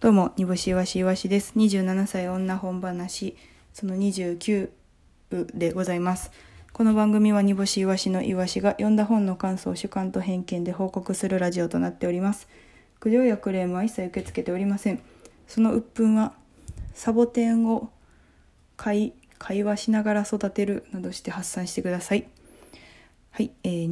どうも、煮干しいわしわしです。27歳女本話、その29でございます。この番組は煮干しいわしのいわしが読んだ本の感想を主観と偏見で報告するラジオとなっております。苦情やクレームは一切受け付けておりません。その鬱憤は、サボテンを会会話しながら育てるなどして発散してください。はい、えー、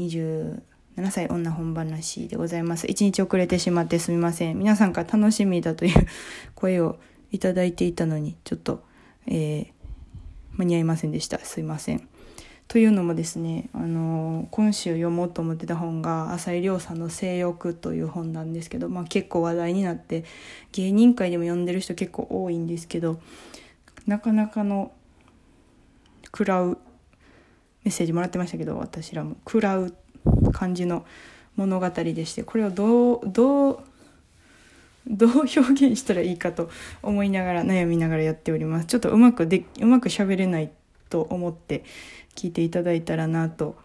7歳女本話でございます。一日遅れてしまってすみません。皆さんから楽しみだという 声をいただいていたのに、ちょっと、えー、間に合いませんでした。すいません。というのもですね、あのー、今週読もうと思ってた本が浅井亮さんの「性欲」という本なんですけど、まあ、結構話題になって芸人界でも読んでる人結構多いんですけどなかなかの食らうメッセージもらってましたけど私らも食らう感じの物語でしてこれをどうどうどう表現したらいいかと思いながら悩みながらやっております。ちょっとうまくでうまく喋れないと思って聞いていただいたらなと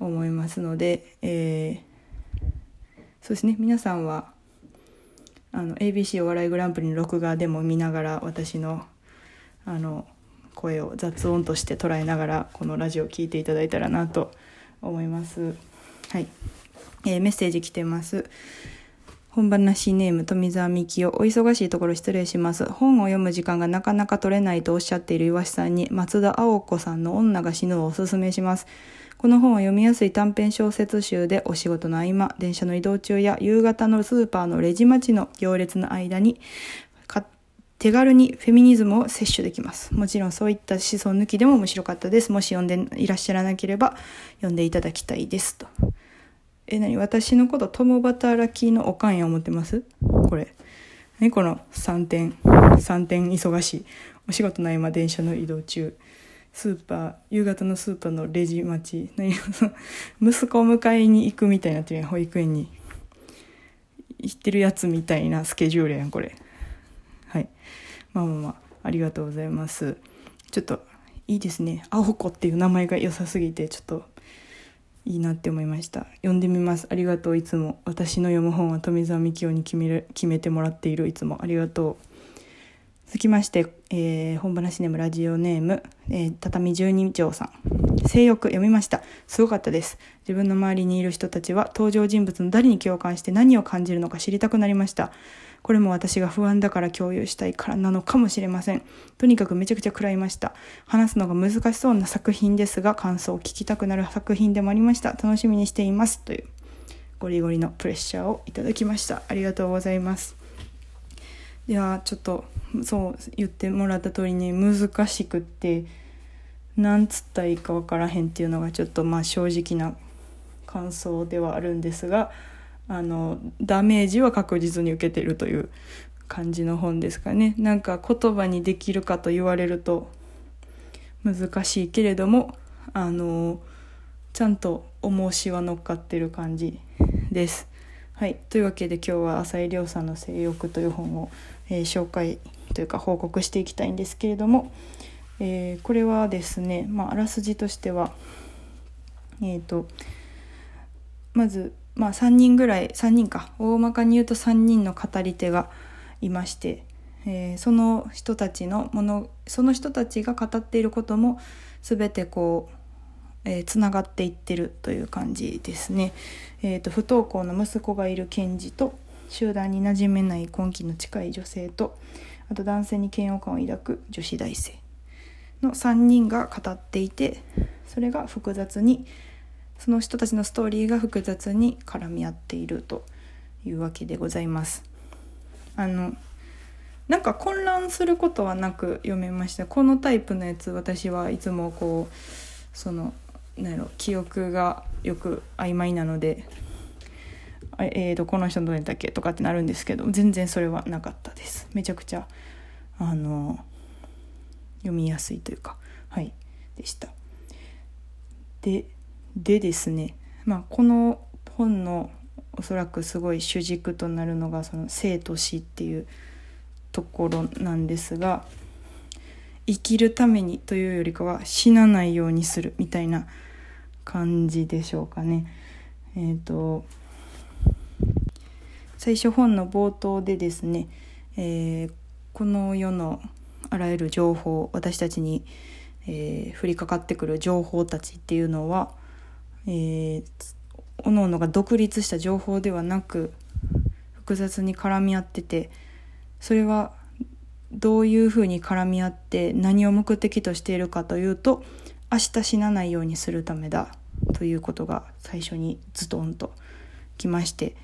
思いますので、えー、そうですね。皆さんはあの ABC お笑いグランプリの録画でも見ながら私のあの声を雑音として捉えながらこのラジオを聴いていただいたらなと思います思います。はい、えー、メッセージ来てます。本話ネーム富澤美希夫。お忙しいところ失礼します。本を読む時間がなかなか取れないとおっしゃっている岩下さんに松田青子さんの女が死ぬをおすすめします。この本は読みやすい短編小説集でお仕事の合間電車の移動中や夕方のスーパーのレジ待ちの行列の間に手軽にフェミニズムを摂取できます。もちろんそういった思想抜きでも面白かったです。もし読んでいらっしゃらなければ読んでいただきたいですと。え、何？私のこと共働きのおかんや思ってます？これ。何？この3点、3点忙しい。お仕事の合間電車の移動中。スーパー、夕方のスーパーのレジ待ち。何？息子を迎えに行くみたいなってるやん、保育園に。行ってるやつみたいなスケジュールやん、これ。はい。まあまあまあ、ありがとうございます。ちょっと、いいですね。アホコっていう名前が良さすぎて、ちょっと、いいなって思いました。読んでみます。ありがとう、いつも。私の読む本は富澤美樹夫に決める決めてもらっている、いつも。ありがとう。続きまして、えー、本話ネームラジオネーム、えー、畳十二条さん。性欲読みました。すごかったです。自分の周りにいる人たちは登場人物の誰に共感して何を感じるのか知りたくなりました。これも私が不安だから共有したいからなのかもしれません。とにかくめちゃくちゃ食らいました。話すのが難しそうな作品ですが、感想を聞きたくなる作品でもありました。楽しみにしています。というゴリゴリのプレッシャーをいただきました。ありがとうございます。では、ちょっと、そう言ってもらった通りに難しくって、なんつったらいいかわからへんっていうのがちょっとまあ正直な感想ではあるんですが、あのダメージは確実に受けてるという感じの本ですかねなんか言葉にできるかと言われると難しいけれどもあのちゃんと重しは乗っかってる感じです。はい、というわけで今日は浅井亮さんの「性欲」という本を、えー、紹介というか報告していきたいんですけれども、えー、これはですね、まあ、あらすじとしてはえっ、ー、とまずまあ3人ぐらい3人か。大まかに言うと3人の語り手がいまして、えー、その人たちのものその人たちが語っていることも全てこうえー、つながっていってるという感じですね。えーと、不登校の息子がいる検事と集団に馴染めない根気の近い女性とあと男性に嫌悪感を抱く女子大生の3人が語っていてそれが複雑にその人たちのストーリーが複雑に絡み合っているというわけでございます。あのなんか混乱することはなく読めましたこのタイプのやつ私はいつもこうそのなんやろ記憶がよく曖昧なのでえーと、この人どれだっけとかってなるんですけど全然それはなかったです。めちゃくちゃあの読みやすいというかはいでした。ででですね、まあ、この本のおそらくすごい主軸となるのがその生と死っていうところなんですが生きるためにというよりかは死なないようにするみたいな感じでしょうかね。えっ、ー、と最初本の冒頭でですね、えー、この世のあらゆる情報私たちに、えー、降りかかってくる情報たちっていうのは、えー、各々が独立した情報ではなく複雑に絡み合っててそれはどういうふうに絡み合って何を目的としているかというと明日死なないようにするためだということが最初にズドンときまして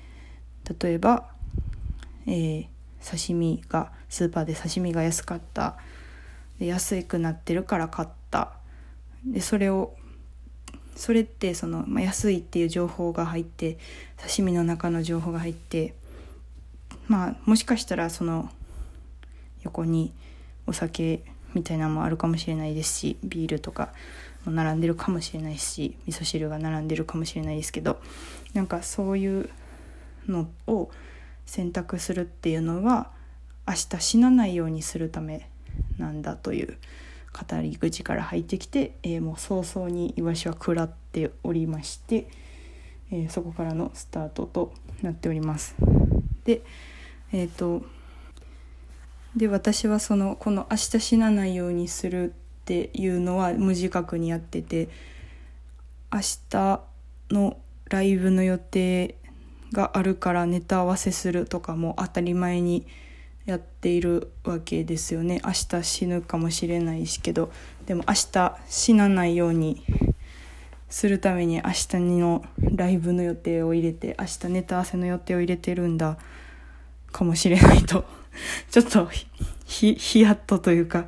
例えば、えー、刺身がスーパーで刺身が安かったで安くなってるから買った。でそれをそれってその、まあ、安いっていう情報が入って刺身の中の情報が入ってまあもしかしたらその横にお酒みたいなのもあるかもしれないですしビールとかも並んでるかもしれないし味噌汁が並んでるかもしれないですけどなんかそういうのを選択するっていうのは明日死なないようにするためなんだという語り口から入ってきて、えー、もう早々にイワシは食らっておりまして、えー、そこからのスタートとなっております。でえっ、ー、とで私はそのこの「明日死なないようにする」っていうのは無自覚にやってて明日のライブの予定があるからネタ合わせするとかも当たり前にやっているわけですよね。明日死ぬかもしれないしけど。でも明日死なないようにするために明日のライブの予定を入れて明日ネタ合わせの予定を入れてるんだかもしれないと ちょっとひヒヤッとというか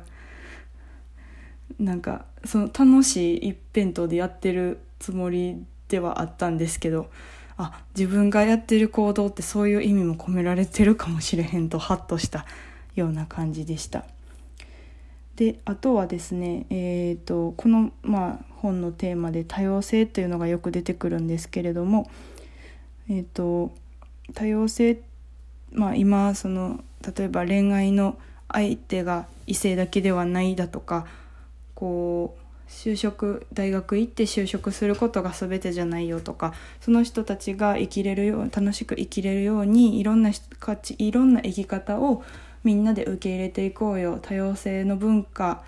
なんかその楽しい一辺倒でやってるつもりではあったんですけどあ自分がやってる行動ってそういう意味も込められてるかもしれへんとハッとしたような感じでした。であとはですね、えーと、この、まあ、本のテーマで多様性というのがよく出てくるんですけれども、えーと、多様性、まあ、今その例えば恋愛の相手が異性だけではないだとかこう就職大学行って就職することが全てじゃないよとかその人たちが生きれるよう楽しく生きれるようにいろんな価値いろんな生き方をみんなで受け入れていこうよ。多様性の文化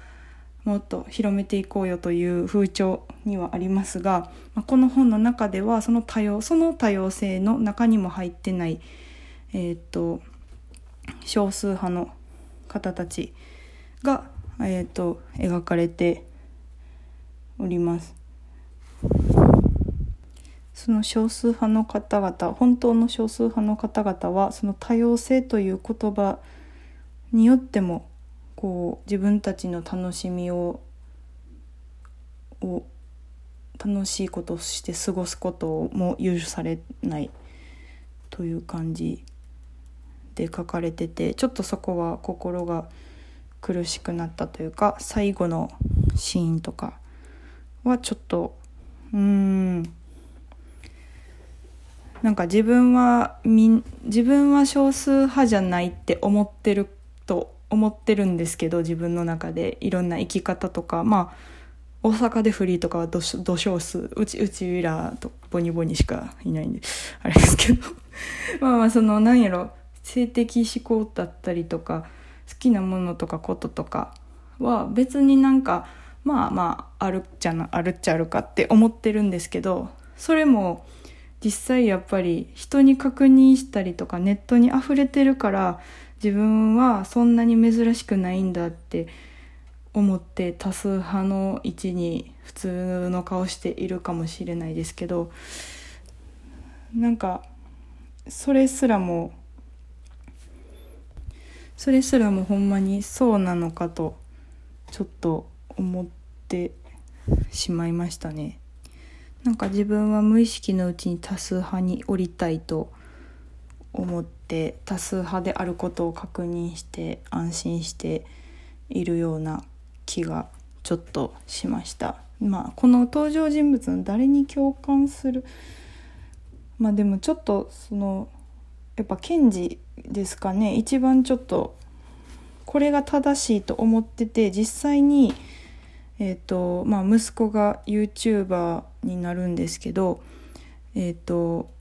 もっと広めていこうよという風潮にはありますがこの本の中ではその多様その多様性の中にも入ってない、えー、っと少数派の方たちが、えー、っと描かれております。その少数派の方々本当の少数派の方々はその多様性という言葉によってもこう自分たちの楽しみをを楽しいことをして過ごすことも許されないという感じで書かれててちょっとそこは心が苦しくなったというか最後のシーンとかはちょっとうーん。なんか自分はみ自分は少数派じゃないって思ってると思ってるんですけど自分の中でいろんな生き方とかまあ大阪でフリーとかは土少数うちうちらとボニボニしかいないんであれですけど。まあまあその何やろ性的思考だったりとか好きなものとかこととかは別になんかまあまああるっちゃなあるっちゃあるかって思ってるんですけどそれも実際やっぱり人に確認したりとかネットに溢れてるから自分はそんなに珍しくないんだって思って多数派の位置に普通の顔しているかもしれないですけどなんかそれすらもそれすらもほんまにそうなのかとちょっと思ってしまいましたね。なんか自分は無意識のうちに多数派に降りたいと思って多数派であることを確認して安心しているような気がちょっとしました。まあこの登場人物の誰に共感する？まあでもちょっとそのやっぱ検事ですかね。一番ちょっとこれが正しいと思ってて実際にえーとまあ、息子が YouTuber になるんですけど、えーと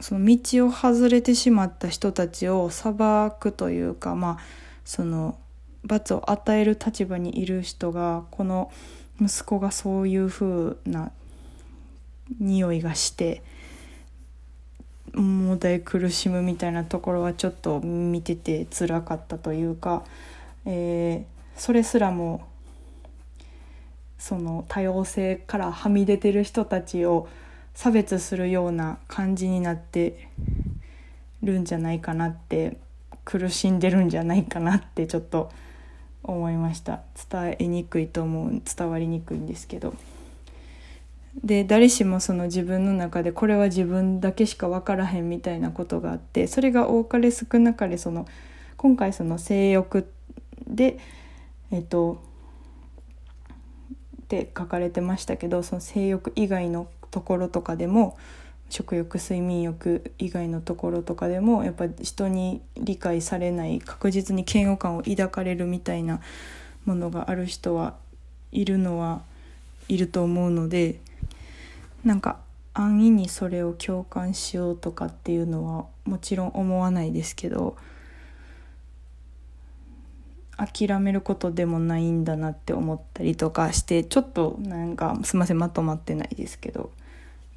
その道を外れてしまった人たちを裁くというかまあその罰を与える立場にいる人がこの息子がそういう風な匂いがしてもう大苦しむみたいなところはちょっと見てて辛かったというか、えー、それすらもその多様性からはみ出てる人たちを差別するような感じになってるんじゃないかなって苦しんでるんじゃないかなってちょっと思いました。伝えにくいと思う伝わりにくいんですけど。で誰しもその自分の中でこれは自分だけしか分からへんみたいなことがあってそれが多かれ少なかれその今回その性欲でえっとって書かれてましたけどその性欲以外のところとかでも食欲睡眠欲以外のところとかでもやっぱ人に理解されない確実に嫌悪感を抱かれるみたいなものがある人はいるのはいると思うのでなんか安易にそれを共感しようとかっていうのはもちろん思わないですけど諦めることでもないんだなって思ったりとかしてちょっとなんかすいませんまとまってないですけど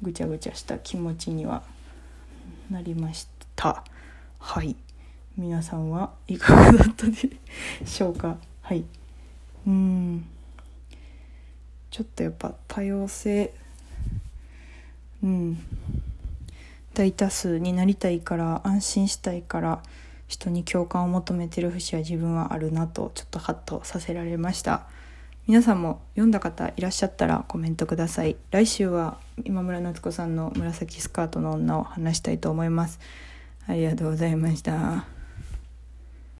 ぐちゃぐちゃした気持ちにはなりました。はい。皆さんはいかがだったでしょうか？はい。うん。ちょっとやっぱ多様性うん。大多数になりたいから安心したいから人に共感を求めてる節は自分はあるなとちょっとハッとさせられました。皆さんも読んだ方いらっしゃったらコメントください。来週は今村夏子さんの紫スカートの女を話したいと思います。ありがとうございました。